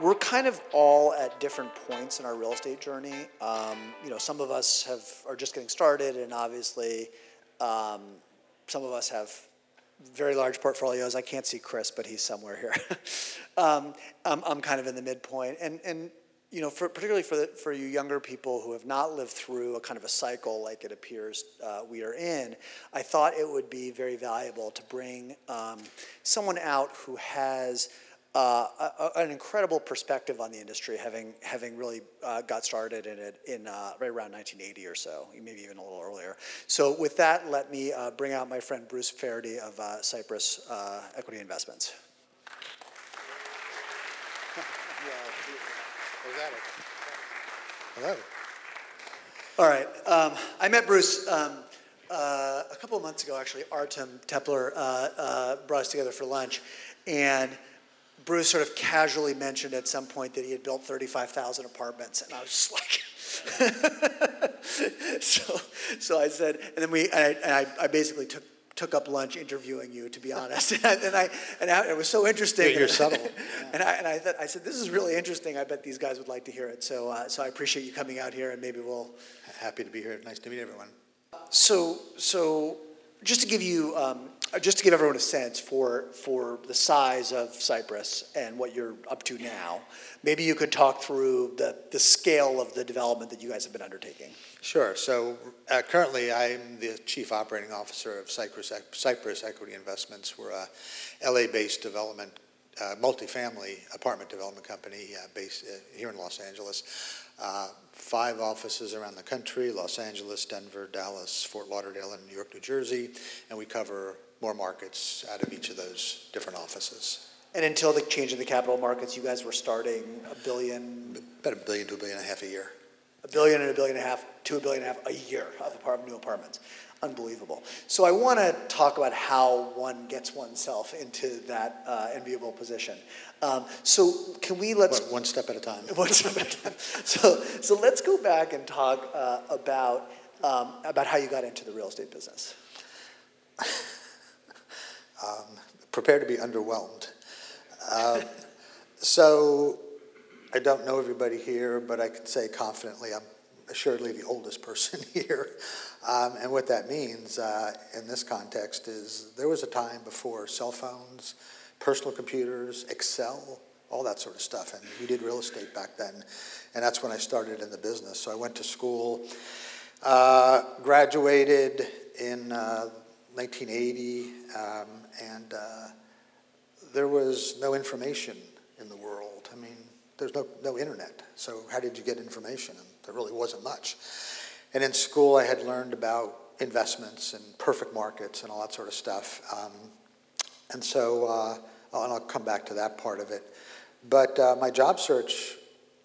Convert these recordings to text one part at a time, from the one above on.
we're kind of all at different points in our real estate journey. Um, you know, some of us have are just getting started, and obviously, um, some of us have very large portfolios. I can't see Chris, but he's somewhere here. um, I'm, I'm kind of in the midpoint, and and you know, for, particularly for the, for you younger people who have not lived through a kind of a cycle like it appears uh, we are in, I thought it would be very valuable to bring um, someone out who has uh, a, an incredible perspective on the industry, having having really uh, got started in it in uh, right around 1980 or so, maybe even a little earlier. So with that, let me uh, bring out my friend Bruce Fairty of uh, Cypress uh, Equity Investments. Hello. All right. Um, I met Bruce um, uh, a couple of months ago, actually. Artem Tepler uh, uh, brought us together for lunch. And Bruce sort of casually mentioned at some point that he had built 35,000 apartments, and I was just like, so, so I said, and then we, and I, and I, basically took took up lunch interviewing you, to be honest. and, I, and I, and I, it was so interesting. You're, you're subtle. and I, and I thought, I said, this is really interesting. I bet these guys would like to hear it. So, uh, so I appreciate you coming out here, and maybe we'll. Happy to be here. Nice to meet everyone. So, so just to give you, um, just to give everyone a sense for for the size of Cypress and what you're up to now, maybe you could talk through the the scale of the development that you guys have been undertaking. Sure. So uh, currently, I'm the chief operating officer of Cypress, Cypress Equity Investments. We're a LA-based development, uh, multifamily apartment development company uh, based uh, here in Los Angeles. Uh, five offices around the country: Los Angeles, Denver, Dallas, Fort Lauderdale, and New York, New Jersey, and we cover more markets out of each of those different offices. And until the change in the capital markets, you guys were starting a billion, about a billion to a billion and a half a year a billion and a billion and a half to a billion and a half a year of apartment, new apartments. Unbelievable. So I want to talk about how one gets oneself into that uh, enviable position. Um, so can we let's one, one step at a time. One step at a time. So so let's go back and talk uh, about um, about how you got into the real estate business. um, prepare to be underwhelmed. Uh, so I don't know everybody here, but I can say confidently I'm assuredly the oldest person here. Um, and what that means uh, in this context is there was a time before cell phones, personal computers, Excel, all that sort of stuff. And we did real estate back then. And that's when I started in the business. So I went to school, uh, graduated in uh, 1980, um, and uh, there was no information in the world. I mean, there's no, no internet. So how did you get information? And there really wasn't much. And in school, I had learned about investments and perfect markets and all that sort of stuff. Um, and so, uh, and I'll come back to that part of it. But uh, my job search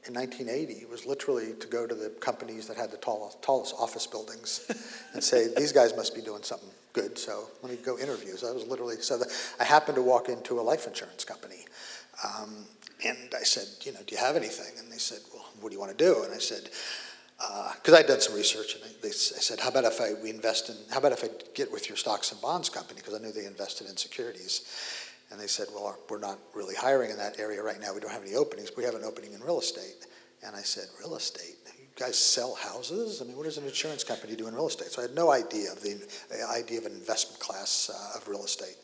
in 1980 was literally to go to the companies that had the tallest, tallest office buildings and say, these guys must be doing something good, so let me go interview. So I was literally, so the, I happened to walk into a life insurance company. Um, and I said, you know, do you have anything? And they said, well, what do you want to do? And I said, because uh, I'd done some research, and they, I said, how about if I we invest in, how about if I get with your stocks and bonds company? Because I knew they invested in securities. And they said, well, we're not really hiring in that area right now. We don't have any openings. We have an opening in real estate. And I said, real estate? You guys sell houses? I mean, what does an insurance company do in real estate? So I had no idea of the, idea of an investment class uh, of real estate.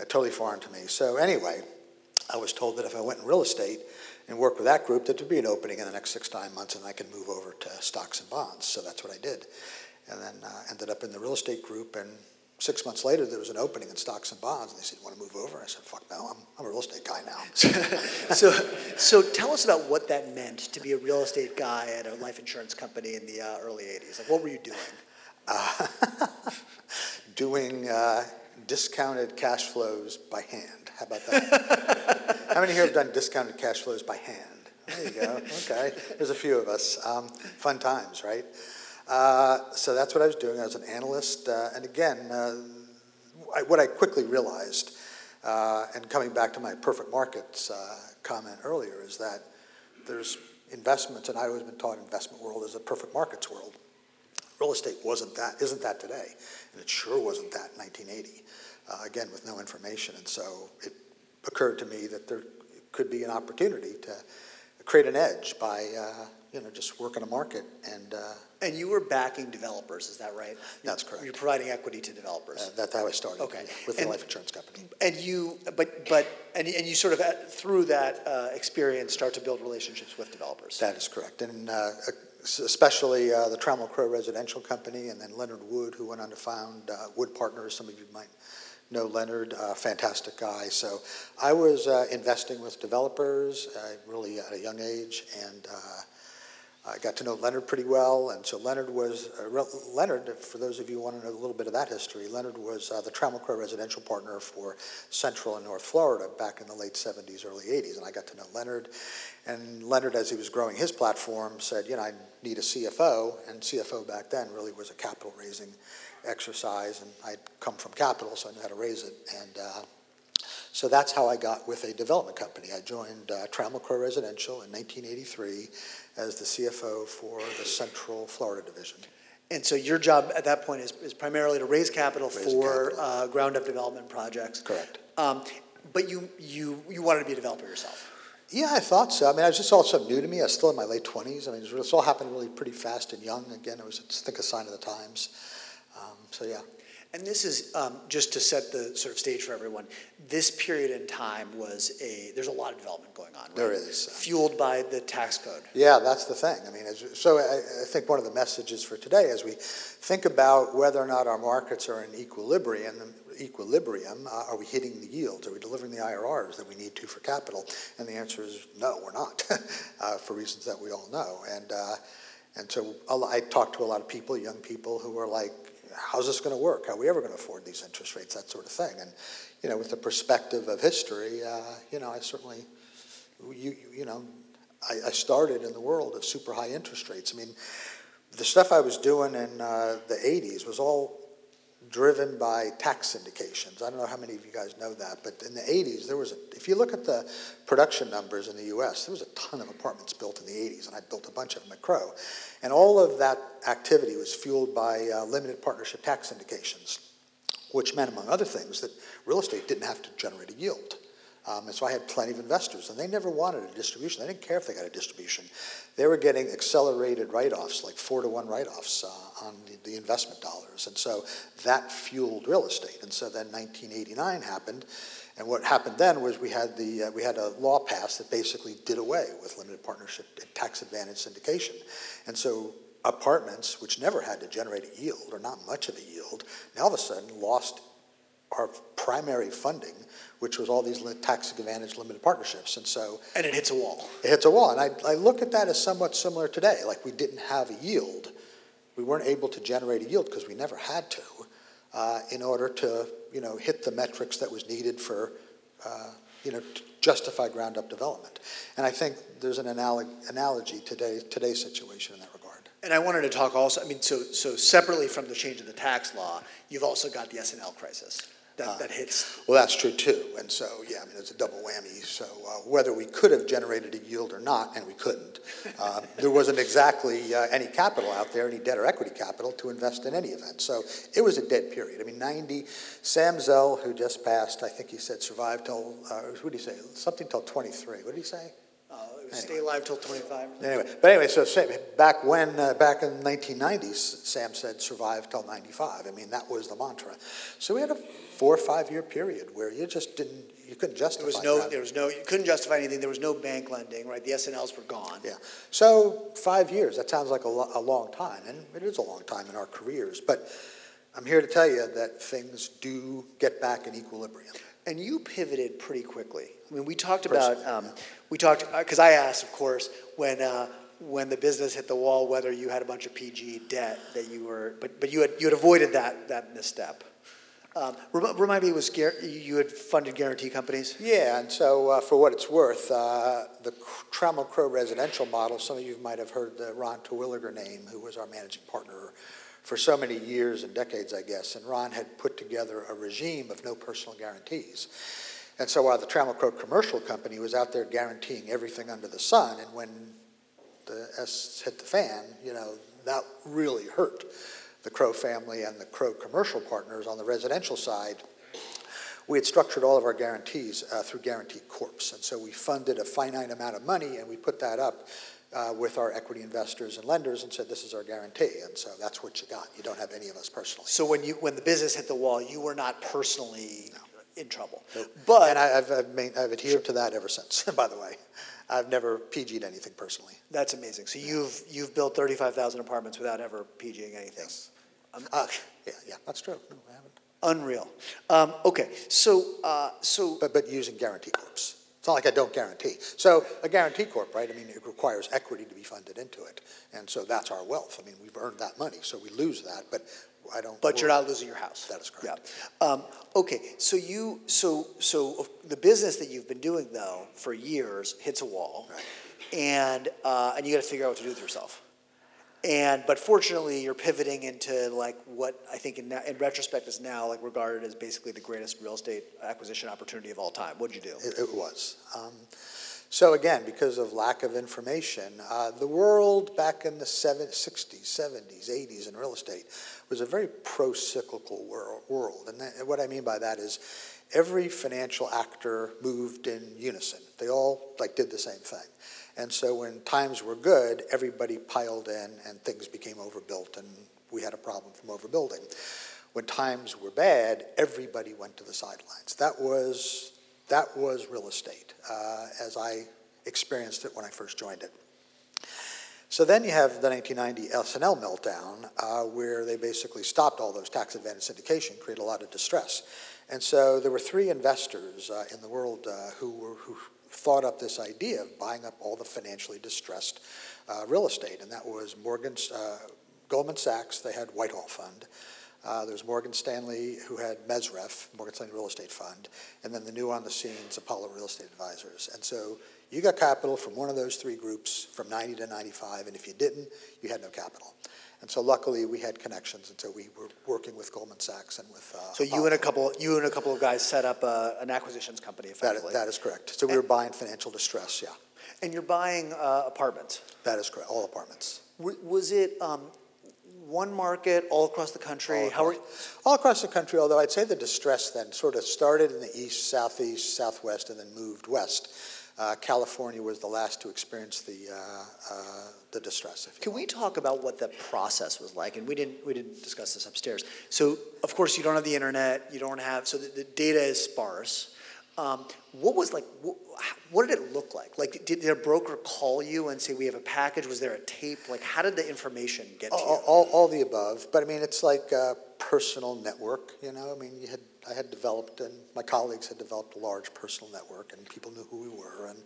Uh, totally foreign to me. So anyway, I was told that if I went in real estate and worked with that group, that there'd be an opening in the next six to nine months and I could move over to stocks and bonds. So that's what I did. And then uh, ended up in the real estate group. And six months later, there was an opening in stocks and bonds. And they said, You want to move over? I said, Fuck no, I'm, I'm a real estate guy now. so, so tell us about what that meant to be a real estate guy at a life insurance company in the uh, early 80s. Like, what were you doing? Uh, doing uh, discounted cash flows by hand. How about that? How many here have done discounted cash flows by hand? There you go. Okay. There's a few of us. Um, fun times, right? Uh, so that's what I was doing. I was an analyst. Uh, and again, uh, I, what I quickly realized, uh, and coming back to my perfect markets comment earlier, is that there's investments, and I've always been taught investment world is a perfect markets world. Real estate wasn't that, isn't that today, and it sure wasn't that in 1980 uh, again, with no information. And so it occurred to me that there could be an opportunity to create an edge by, uh, you know, just work working a market and, uh, And you were backing developers, is that right? That's correct. You're providing equity to developers. uh, that's how I started. Okay. With the life insurance company. And you, but, but, and, and you sort of, uh, through that uh, experience, start to build relationships with developers. That is correct. And uh, especially uh, the Trammell Crow Residential Company and then Leonard Wood, who went on to found uh, Wood Partners. Some of you might know Leonard, uh, fantastic guy. So I was uh, investing with developers uh, really at a young age, and uh, I got to know Leonard pretty well. And so Leonard was, uh, Leonard, for those of you who want to know a little bit of that history, Leonard was uh, the Trammell residential partner for Central and North Florida back in the late 70s, early 80s. And I got to know Leonard. And Leonard, as he was growing his platform, said, you know, I need a CFO. And CFO back then really was a capital raising exercise. And I'd come from capital, so I knew how to raise it. And uh, so that's how I got with a development company. I joined uh, Trammell Crow Residential in 1983 as the CFO for the Central Florida Division. And so your job at that point is, is primarily to raise capital for capital. uh, ground-up development projects. Correct. Um, But you, you, you wanted to be a developer yourself. Yeah, I thought so. I mean, I was just all something new to me. I was still in my late 20s. I mean, this all happened really pretty fast and young. Again, it was, I think, a sign of the times. Um, so, yeah. And this is, um, just to set the sort of stage for everyone, this period in time was a, there's a lot of development going on, right? There is. Fueled by the tax code. Yeah, that's the thing. I mean, as, so I, I think one of the messages for today, as we think about whether or not our markets are in equilibrium, equilibrium, uh, are we hitting the yields? Are we delivering the IRRs that we need to for capital? And the answer is no, we're not, uh, for reasons that we all know. And uh, and so I talk to a lot of people, young people, who are like, "How's this going to work? How are we ever going to afford these interest rates?" That sort of thing. And you know, with the perspective of history, uh, you know, I certainly, you you- know, I, I started in the world of super high interest rates. I mean, the stuff I was doing in uh, the 80s was all driven by tax syndications. I don't know how many of you guys know that, but in the 80s, there was, a, if you look at the production numbers in the US, there was a ton of apartments built in the 80s, and I built a bunch of them at Crow. And all of that activity was fueled by uh, limited partnership tax syndications, which meant, among other things, that real estate didn't have to generate a yield. Um, and so I had plenty of investors, and they never wanted a distribution. They didn't care if they got a distribution. They were getting accelerated write-offs, like four to one write-offs uh, on the, the investment dollars. And so that fueled real estate. And so then 1989 happened, and what happened then was we had the uh, we had a law passed that basically did away with limited partnership and tax advantage syndication. And so apartments, which never had to generate a yield or not much of a yield, now all of a sudden lost our primary funding, which was all these tax advantage limited partnerships. And so And it hits a wall. it hits a wall. And I, I look at that as somewhat similar today. Like we didn't have a yield. We weren't able to generate a yield because we never had to uh, in order to, you know, hit the metrics that was needed for, uh, you know, to justify ground up development. And I think there's an analog, analogy today, today's situation in that regard. And I wanted to talk also, I mean, so, so separately from the change in the tax law, you've also got the S&L crisis Uh, that, that hits. Well, that's true too. And so, yeah, I mean, it's a double whammy. So uh, whether we could have generated a yield or not, and we couldn't, uh, there wasn't exactly uh, any capital out there, any debt or equity capital to invest in any event. So it was a dead period. I mean, 90, Sam Zell, who just passed, I think he said survived till, uh, what did he say? Something till 23. What did he say? Uh, it Stay alive till twenty-five. Anyway, but anyway, so Sam, back when, uh, back in the 1990s, Sam said survive till 95. I mean, that was the mantra. So we had a four or five year period where you just didn't, you couldn't justify There was no, that. there was no, you couldn't justify anything, there was no bank lending, right? The S&Ls were gone. Yeah. So five years, that sounds like a, lo- a long time, and it is a long time in our careers. But I'm here to tell you that things do get back in equilibrium. And you pivoted pretty quickly. I mean, we talked about, um, we talked, because I asked, of course, when, uh, when the business hit the wall, whether you had a bunch of PG debt that you were, but, but you had, you had avoided that, that misstep. Um, Remind me, was, you had funded guarantee companies? Yeah, and so uh, for what it's worth, uh, the Trammell Crow residential model, some of you might have heard the Ron Terwilliger name, who was our managing partner for so many years and decades, I guess. And Ron had put together a regime of no personal guarantees. And so while the Trammell Crow Commercial Company was out there guaranteeing everything under the sun, and when the S hit the fan, you know, that really hurt the Crow family and the Crow commercial partners on the residential side we had structured all of our guarantees uh, through guarantee corps. And so we funded a finite amount of money and we put that up uh, with our equity investors and lenders and said, this is our guarantee. And so that's what you got. You don't have any of us personally. So when you, when the business hit the wall, you were not personally in trouble? And But, I, I've, I've, main, I've adhered to that ever since, by the way. I've never PG'd anything personally. that's amazing. So you've, you've built thirty-five thousand apartments without ever PGing anything? Um, Uh, yeah, yeah, that's true. No, I haven't. Unreal. Um, okay, so, uh, so, But, but using guarantee corps. It's not like I don't guarantee. So a guarantee corp, right, I mean, it requires equity to be funded into it. And so that's our wealth. I mean, we've earned that money, so we lose that, but I don't. but you're not losing your house? That is correct. Yeah. Um, okay, so you, so, so the business that you've been doing though for years hits a wall. Right. And, uh, and you gotta figure out what to do with yourself. And, but fortunately, you're pivoting into like what I think in, in retrospect is now like regarded as basically the greatest real estate acquisition opportunity of all time. What'd you do? It, it was. Um, so again, because of lack of information, uh, the world back in the seven, 60s, 70s, 80s in real estate was a very pro-cyclical world. world. And, that, and what I mean by that is every financial actor moved in unison. They all like did the same thing. And so when times were good, everybody piled in and things became overbuilt and we had a problem from overbuilding. When times were bad, everybody went to the sidelines. That was that was real estate uh, as I experienced it when I first joined it. So then you have the 1990 S&L meltdown, uh, where they basically stopped all those tax advantage syndication, created a lot of distress. And so there were three investors uh, in the world uh, who, were, who thought up this idea of buying up all the financially distressed uh, real estate, and that was Morgan, uh, Goldman Sachs, they had Whitehall Fund. Uh, was Morgan Stanley, who had MSREF, Morgan Stanley Real Estate Fund, and then the new on the scenes Apollo Real Estate Advisors. And so you got capital from one of those three groups from 90 to 95, and if you didn't, you had no capital. And so luckily, we had connections, and so we were working with Goldman Sachs and with. Uh, So you and a couple, you and a couple of guys set up a, an acquisitions company That is, effectively? that is correct. So we were buying financial distress, yeah. And you're buying uh, apartments? That is correct, all apartments. W- Was it um, one market all across the country? All How are, all across the country, although I'd say the distress then sort of started in the east, southeast, southwest, and then moved west. Uh, California was the last to experience the, uh, uh, the distress, if you Can will. we talk about what the process was like? And we didn't, we didn't discuss this upstairs. So, of course, you don't have the internet, you don't have, so the, the data is sparse. Um, what was like, what, what did it look like? Like, did, did a broker call you and say, we have a package? Was there a tape? Like, how did the information get to All, you? all, all the above, but I mean, it's like a personal network, you know? I mean, you had, I had developed, and my colleagues had developed a large personal network, and people knew who we were. And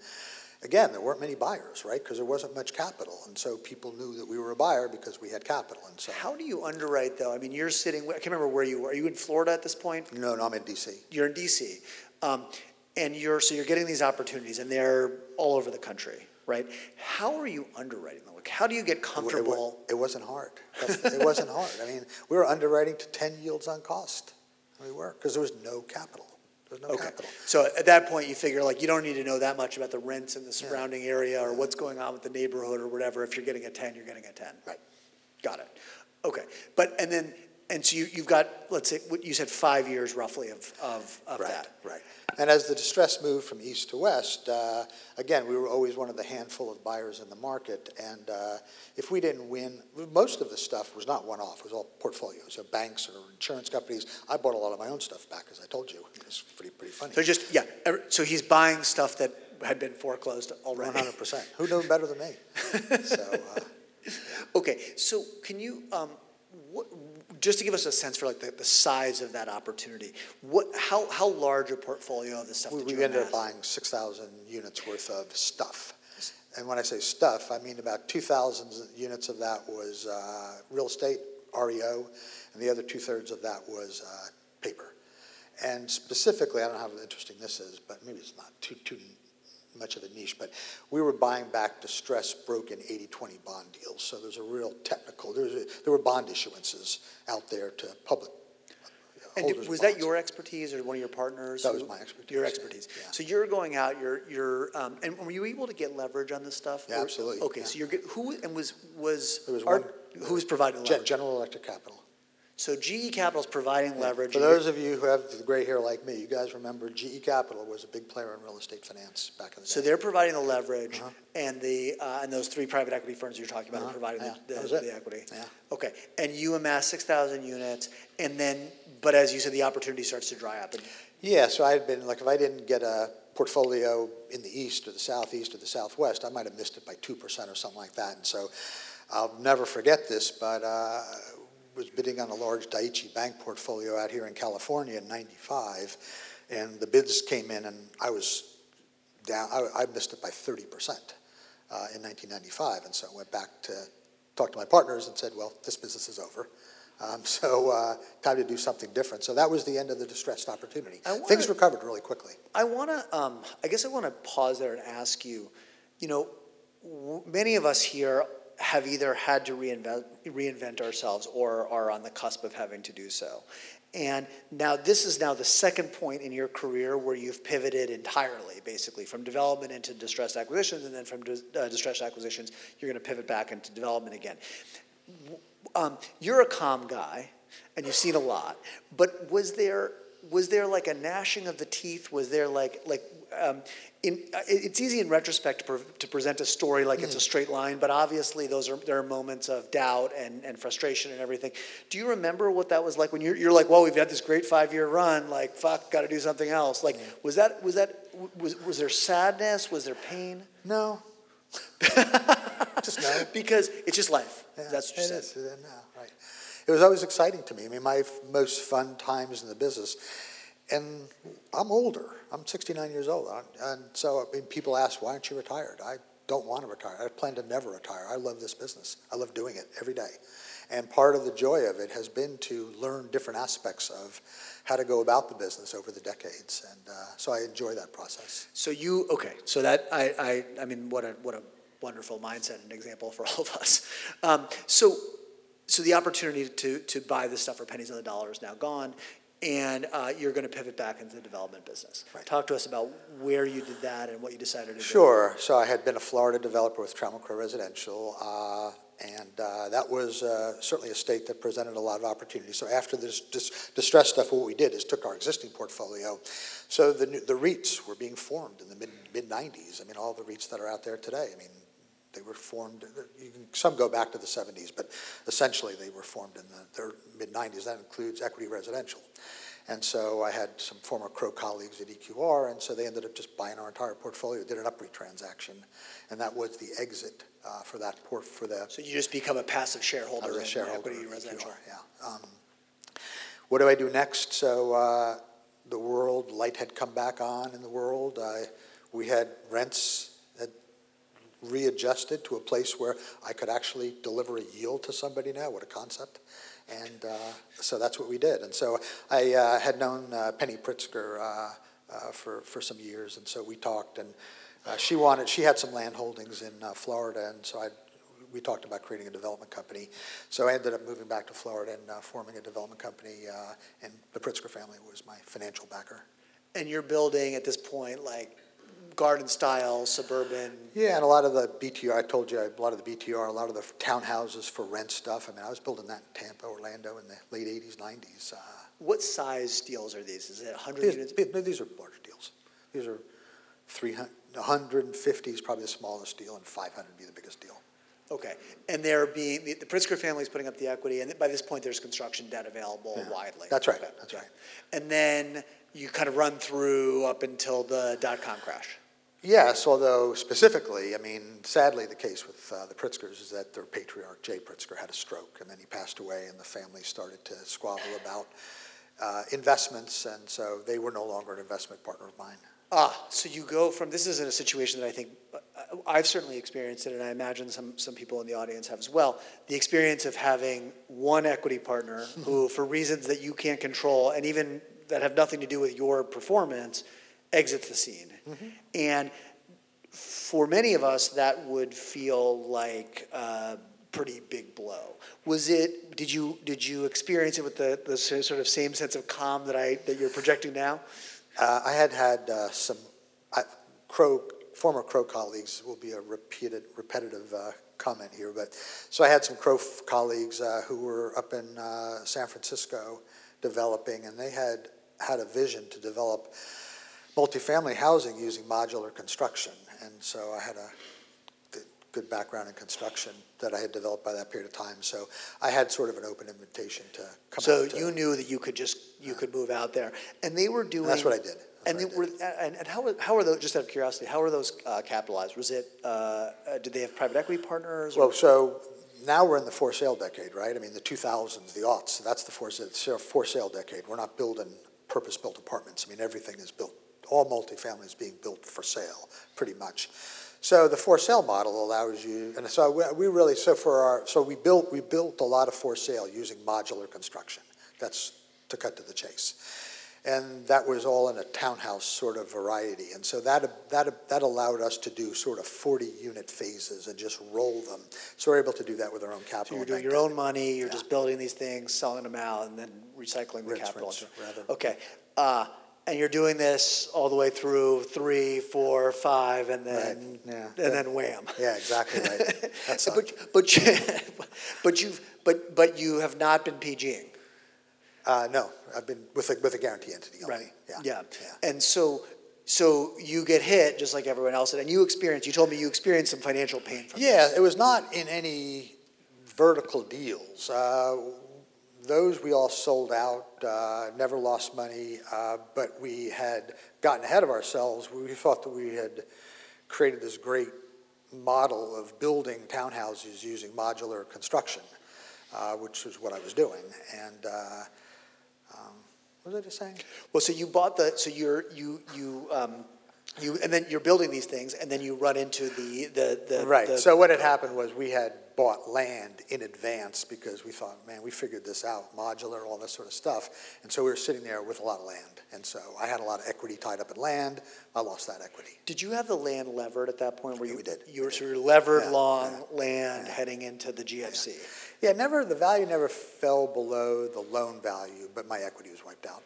again, there weren't many buyers, right? Because there wasn't much capital, and so people knew that we were a buyer because we had capital, and so. How do you underwrite, though? I mean, you're sitting, I can't remember where you were. Are you in Florida at this point? No, no, I'm in DC. You're in DC. Um, and you're, so you're getting these opportunities, and they're all over the country, right? How are you underwriting them? Like, how do you get It wa- comfortable? It wasn't hard. It wasn't hard. I mean, we were underwriting to 10 yields on cost. We were, because there was no capital. There was no Okay, capital. so at that point, you figure like you don't need to know that much about the rents in the surrounding area or what's going on with the neighborhood or whatever. If you're getting a ten, you're getting a ten. Right. Got it. Okay, but, and then, and so you, you've got, let's say, what you said five years roughly of, of, of Right, that. right. And as the distress moved from east to west, uh, again, we were always one of the handful of buyers in the market. And uh, if we didn't win, most of the stuff was not one-off, it was all portfolios, so banks or insurance companies. I bought a lot of my own stuff back, as I told you. It was pretty, pretty funny. So just, yeah, so he's buying stuff that had been foreclosed already. One hundred percent. Who knew better than me? So, uh, Okay, so can you, um, what, just to give us a sense for like the, the size of that opportunity, what, how, how large a portfolio of the stuff we, did you we ended up buying six thousand units worth of stuff. And when I say stuff, I mean about two thousand units of that was, uh, real estate, REO, and the other two-thirds of that was, uh, paper. And specifically, I don't know how interesting this is, but maybe it's not too, too much of a niche, but we were buying back distressed broken 80-20 bond deals. So there's a real technical, there was, a- there were bond issuances out there to public And holders did- was that your expertise or one of your partners? That was my expertise, Your expertise. yeah. So you're going out, you're, you're, um, and were you able to get leverage on this stuff? Yeah, Or- absolutely, Okay, yeah. so you're, who, and was, was, There was Art- one- who was providing leverage? General Electric Capital. So GE Capital is providing leverage. For those of you who have the gray hair like me, you guys remember GE Capital was a big player in real estate finance back in the day. So they're providing the leverage, Uh-huh. and the, uh, and those three private equity firms you're talking about are Uh-huh, providing yeah, the, the the equity? Yeah. Okay, and you amass six thousand units, and then, but as you said, the opportunity starts to dry up, and Yeah, so I had been, like, if I didn't get a portfolio in the east or the southeast or the southwest, I might have missed it by two percent or something like that. And so I'll never forget this, but uh, was bidding on a large Daiichi Bank portfolio out here in California in '95, and the bids came in, and I was down. I, I missed it by thirty percent uh, in 1995, and so I went back to talk to my partners and said, "Well, this business is over." Um, so uh, time to do something different. So that was the end of the distressed opportunity. Wanna- Things recovered really quickly. I want to, um, I guess I want to pause there and ask you, you know, w- many of us here have either had to reinvent, reinvent ourselves or are on the cusp of having to do so. And now this is now the second point in your career where you've pivoted entirely, basically, from development into distressed acquisitions, and then from uh, distressed acquisitions, you're going to pivot back into development again. Um, you're a calm guy, and you've seen a lot, but was there was there like a gnashing of the teeth? Was there like like um, in, uh, it's easy in retrospect to, pre- to present a story like it's a straight line, but obviously those are there are moments of doubt and, and frustration and everything. Do you remember what that was like when you're, you're like, well, we've had this great five year run, like fuck, got to do something else. Like was that was that was was there sadness? Was there pain? No. Just no. because it's just life. Yeah, That's what you it said. is, no, right. It was always exciting to me. I mean, my f- most fun times in the business, and I'm older. I'm 69 years old, and so I mean, people ask, "Why aren't you retired?" I don't want to retire. I plan to never retire. I love this business. I love doing it every day, and part of the joy of it has been to learn different aspects of how to go about the business over the decades, and uh, so I enjoy that process. So you okay? So that I I I mean, what a what a wonderful mindset and example for all of us. Um, so so the opportunity to to buy this stuff for pennies on the dollar is now gone, and uh, you're going to pivot back into the development business. Right. Talk to us about where you did that and what you decided to do. Sure. So I had been a Florida developer with Trammell Crow Residential, uh, and uh, that was uh, certainly a state that presented a lot of opportunities. So after this dis- distress stuff, what we did is took our existing portfolio. So the new, the REITs were being formed in the mid mid '90s. I mean, all the REITs that are out there today. I mean, they were formed. You can, some go back to the '70s, but essentially they were formed in the their mid '90s. That includes Equity Residential. And so I had some former Crow colleagues at EQR, and so they ended up just buying our entire portfolio, did an UPREIT transaction, and that was the exit uh, for that port, for the, So you just become a passive shareholder in shareholder equity residential. EQR, Yeah. Um, What do I do next? So uh, the world, light had come back on in the world. I- We had rents readjusted to a place where I could actually deliver a yield to somebody now. What a concept. And uh, so that's what we did. And so I uh, had known uh, Penny Pritzker uh, uh, for, for some years, and so we talked. And uh, she wanted, she had some land holdings in Florida, and so I, we talked about creating a development company. So I ended up moving back to Florida and forming a development company, and the Pritzker family was my financial backer. And you're building at this point like garden style suburban. Yeah, and a lot of the BTR, I told you, a lot of the BTR, a lot of the townhouses for rent stuff. I mean, I was building that in Tampa, Orlando in the late 80s, 90s. Uh, What size deals are these? Is it 100 These, units? these- are larger deals. These are 300, 150 is probably the smallest deal, and 500 would be the biggest deal. Okay, and they're being, the the Pritzker family is putting up the equity, and by this point, there's construction debt available Yeah. widely. That's right, Okay, that's right. And then you kind of run through up until the dot-com crash. Yes, although specifically, I mean, sadly, the case with uh, the Pritzkers is that their patriarch, Jay Pritzker, had a stroke, and then he passed away, and the family started to squabble about uh, investments, and so they were no longer an investment partner of mine. Ah, so you go from, this isn't a situation that I think, uh, I've certainly experienced it, and I imagine some, some people in the audience have as well. The experience of having one equity partner who, for reasons that you can't control, and even that have nothing to do with your performance, exits the scene. And for many of us, that would feel like a pretty big blow. Was it, did you, did you experience it with the, the sort of same sense of calm that I, that you're projecting now? Uh, I had had uh, some I, Crow, former Crow colleagues will be a repeated, repetitive uh, comment here, but, so I had some Crow f- colleagues uh, who were up in uh, San Francisco developing, and they had, had a vision to develop multifamily housing using modular construction. And so I had a good- good background in construction that I had developed by that period of time. So I had sort of an open invitation to come So out to. you knew that you could just, you could move out there. And they were doing. And that's what I did. That's And they were, and, and how, were- how were those, just out of curiosity, how were those uh, capitalized? Was it, uh, uh, did they have private equity partners? or- Well, so now we're in the for sale decade, right? I mean, the 2000s, the aughts, that's the for, a for sale decade. We're not building purpose-built apartments. I mean, everything is built, all multifamily is being built for sale, pretty much. So the for sale model allows you, and so we- we really, so for our, so we built, we built a lot of for sale using modular construction. That's to cut to the chase. And that was all in a townhouse sort of variety. And so that, that, that allowed us to do sort of 40-unit phases and just roll them. So we're able to do that with our own capital. So you're doing your own money, you're Yeah. just building these things, selling them out, and then recycling the Rinse, capital. rinse, rather. Okay, uh, and you're doing this all the way through three, four, five, and then, Right, yeah. and then wham. Yeah, exactly right. That's But, but, you- but you've, but, but you have not been PGing. Uh, no, I've been with a, with a guarantee entity only. Right, Yeah. yeah. yeah. And so, so you get hit just like everyone else did, and you experienced, you told me you experienced some financial pain from this. Yeah, it was not in any vertical deals. Uh, Those we all sold out, uh, never lost money, uh, but we had gotten ahead of ourselves. We thought that we had created this great model of building townhouses using modular construction, uh, which was what I was doing. And, uh, um, what was I just saying? Well, so you bought the, so you're, you, you, um, you, and then you're building these things, and then you run into the, the, the. Right, the- so what had happened was we had bought land in advance because we thought, man, we figured this out, modular, all this sort of stuff. And so we were sitting there with a lot of land. And so I had a lot of equity tied up in land. I lost that equity. Did you have the land levered at that point where Yeah, you? we did. You were, so you were levered Yeah, long yeah, land heading into the GFC? Yeah, never, the value never fell below the loan value, but my equity was wiped out.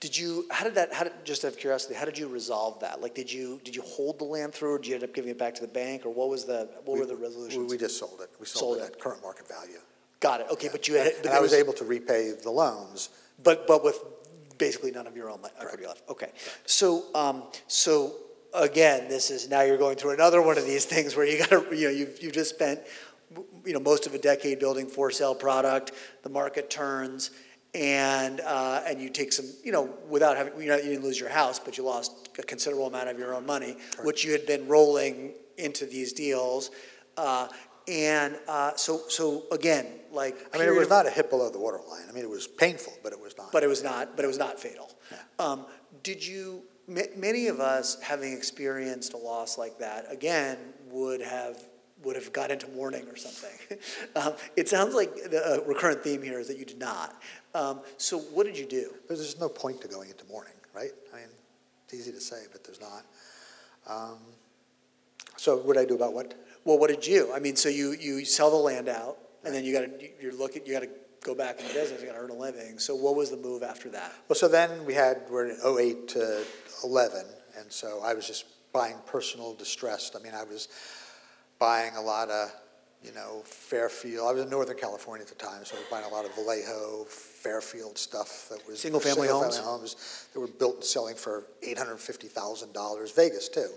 Did you, how did that, how did, just out of curiosity, how did you resolve that? Like, did you, did you hold the land through, or did you end up giving it back to the bank, or what was the, what were the resolutions? We just sold it. We Sold sold it it. at current market value. Got it, okay, but you had. but And I was able to repay the loans. But, but with basically none of your own equity left, okay. So, um, so, again, this is, now you're going through another one of these things where you gotta, you know, you've, you've just spent, you know, most of a decade building for sale product, the market turns, and, uh, and you take some, you know, without having, you know, you didn't lose your house, but you lost a considerable amount of your own money, which you had been rolling into these deals, uh, and, uh, so, so, again, like. I mean, it was of- not a hit below the waterline. I mean, it was painful, but it was not. but it was not, but it was not fatal. Um, did you, ma- many of us, having experienced a loss like that, again, would have, would have got into mourning or something. Um, It sounds like the uh, recurrent theme here is that you did not. Um, So what did you do? There's no point to going into mourning, right? I mean, it's easy to say, but there's not. Um, So what did I do about what? Well, what did you? I mean, so you, you sell the land out, and then you gotta, you're looking, you gotta go back into business, you gotta earn a living. So what was the move after that? Well, so then we had, we're in 08 to 11, and so I was just buying personal distressed. I mean, I was buying a lot of, you know, Fairfield, I was in Northern California at the time, so I was buying a lot of Vallejo, Fairfield stuff that was. Single-family homes? single-family homes that were built and selling for $850,000, Vegas too,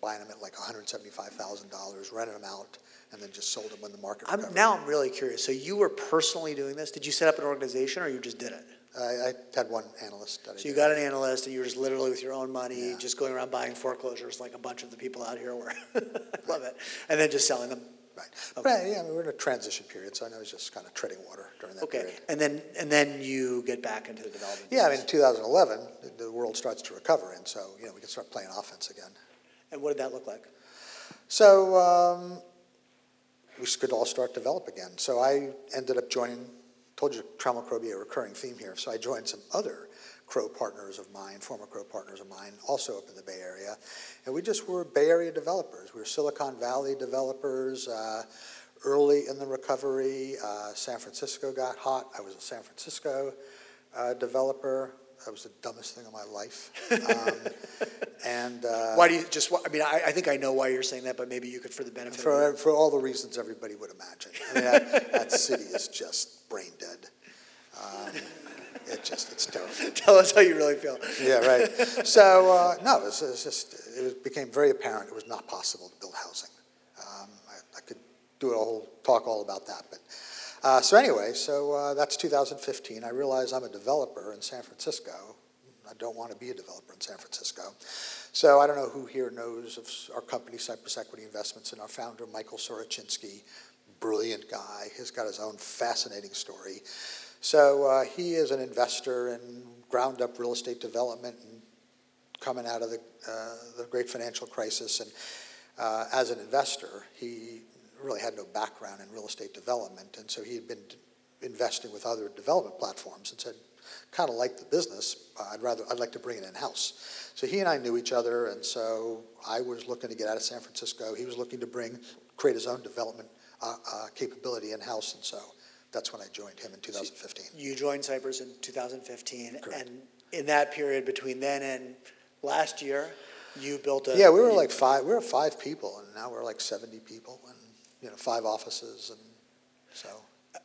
buying them at like $175,000, renting them out, and then just sold them when the market I'm, now I'm really curious. So you were personally doing this? Did you set up an organization, or you just did it? I, I had one analyst that I So you did. got an analyst, and you were just literally with your own money, Yeah. just going around buying foreclosures like a bunch of the people out here were. I love it. And then just selling them. Right. Okay. But, yeah, I mean, we're in a transition period, so I was just kind of treading water during that Okay. period. And then, and then you get back into the development. Yeah, I mean, business. 2011, the- the world starts to recover, and so, you know, we can start playing offense again. And what did that look like? So um, we could all start develop again. So I ended up joining, told you Trammell Crow be a recurring theme here, so I joined some other Crow partners of mine, former Crow partners of mine, also up in the Bay Area. And we just were Bay Area developers. We were Silicon Valley developers. Uh, early in the recovery, uh, San Francisco got hot. I was a San Francisco uh, developer. That was the dumbest thing of my life. Um, and uh, Why do you just, I mean, I, I think I know why you're saying that, but maybe you could, for the benefit of. for, for all the reasons everybody would imagine. I mean, that, that city is just brain dead. Um, it just, it's terrible. Tell us how you really feel. Yeah, right. So, uh, no, it was, it was just, it was, became very apparent it was not possible to build housing. Um, I, I could do a whole talk all about that, but, uh, so anyway, so, uh, that's 2015. I realize I'm a developer in San Francisco. I don't want to be a developer in San Francisco. So I don't know who here knows of our company, Cypress Equity Investments, and our founder, Michael Sorochinsky, brilliant guy. He's got his own fascinating story. So uh, he is an investor in ground-up real estate development and coming out of the, uh, the great financial crisis. And uh, as an investor, he really had no background in real estate development, and so he had been d- investing with other development platforms and said, kind of like the business, uh, I'd rather, I'd like to bring it in-house. So he and I knew each other, and so I was looking to get out of San Francisco. He was looking to bring, create his own development uh, uh, capability in-house, and so that's when I joined him in 2015. You joined Cypress in 2015, Correct. and in that period between then and last year, you built a. Yeah, we were like five, we were five people, and now we're like 70 people, and, you know, five offices, and so.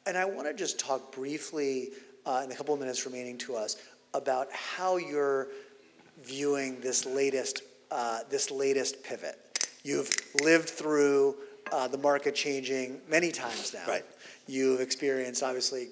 And I want to just talk briefly, uh, in the couple of minutes remaining to us, about how you're viewing this latest, uh, this latest pivot. You've lived through uh, the market changing many times now. Right. You've experienced, obviously,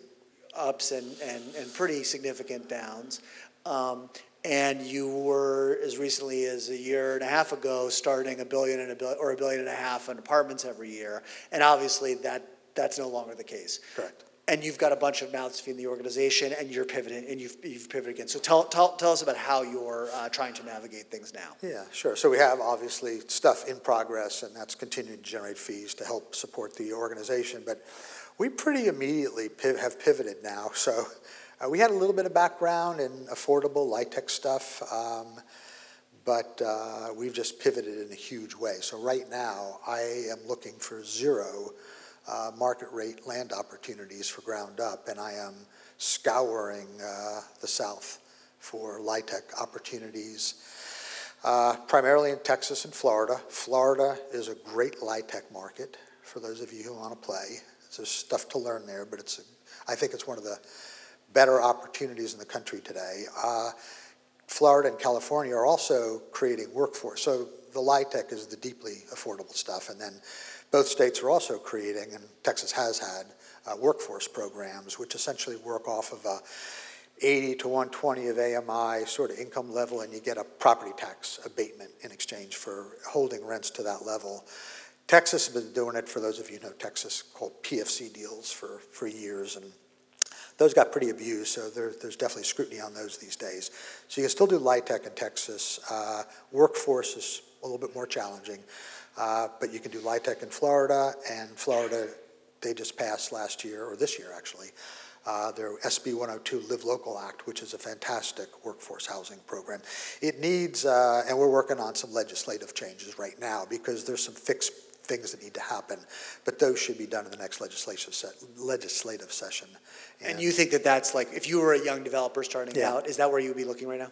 ups and, and, and pretty significant downs. Um, and you were, as recently as a year and a half ago, starting a billion and a billion, or a billion and a half in apartments every year. And obviously, that, that's no longer the case. Correct. And you've got a bunch of mouths to feed in the organization, and you're pivoting, and you've, you've pivoted again. So tell, tell, tell us about how you're uh, trying to navigate things now. Yeah, sure. So we have obviously stuff in progress, and that's continuing to generate fees to help support the organization. But we pretty immediately piv- have pivoted now. So uh, we had a little bit of background in affordable LIHTC stuff, um, but uh, we've just pivoted in a huge way. So right now, I am looking for zero uh, market rate land opportunities for ground up, and I am scouring uh, the South for LIHTC opportunities uh, primarily in Texas and Florida. Florida is a great LIHTC market for those of you who want to play. There's stuff to learn there, but it's, a- I think it's one of the better opportunities in the country today. Uh, Florida and California are also creating workforce. So the LIHTC is the deeply affordable stuff, and then both states are also creating, and Texas has had, uh, workforce programs, which essentially work off of a 80 to 120 of AMI sort of income level, and you get a property tax abatement in exchange for holding rents to that level. Texas has been doing it, for those of you who know Texas, called PFC deals for, for years, and those got pretty abused, so there, there's definitely scrutiny on those these days. So you can still do LIHTC in Texas. Uh, workforce is a little bit more challenging, uh, but you can do LIHTC in Florida, and Florida, they just passed last year, or this year actually, uh, their SB 102 Live Local Act, which is a fantastic workforce housing program. It needs, uh, and we're working on some legislative changes right now because there's some fixed things that need to happen, but those should be done in the next legislative se- legislative session. And you think that that's like, if you were a young developer starting Yeah. out, is that where you would be looking right now?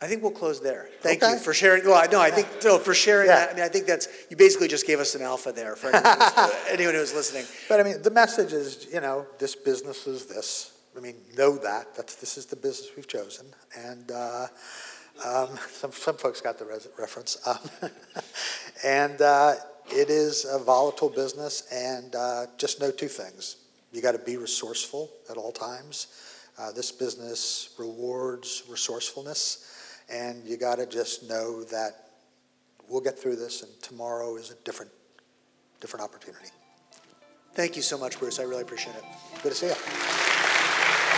I think we'll close there. Thank you Okay. for sharing. Well, no, I think, no, for sharing Yeah. that. I mean, I think that's, you basically just gave us an alpha there for anyone who's, anyone who's listening. But I mean, the message is, you know, this business is this. I mean, know that. That's this is the business we've chosen. And uh, um, some some folks got the res- reference. Um, and uh, it is a volatile business. And uh, just know two things: you got to be resourceful at all times. Uh, this business rewards resourcefulness, and you got to just know that we'll get through this, and tomorrow is a different different opportunity. Thank you so much, Bruce. I really appreciate it. Good to see you.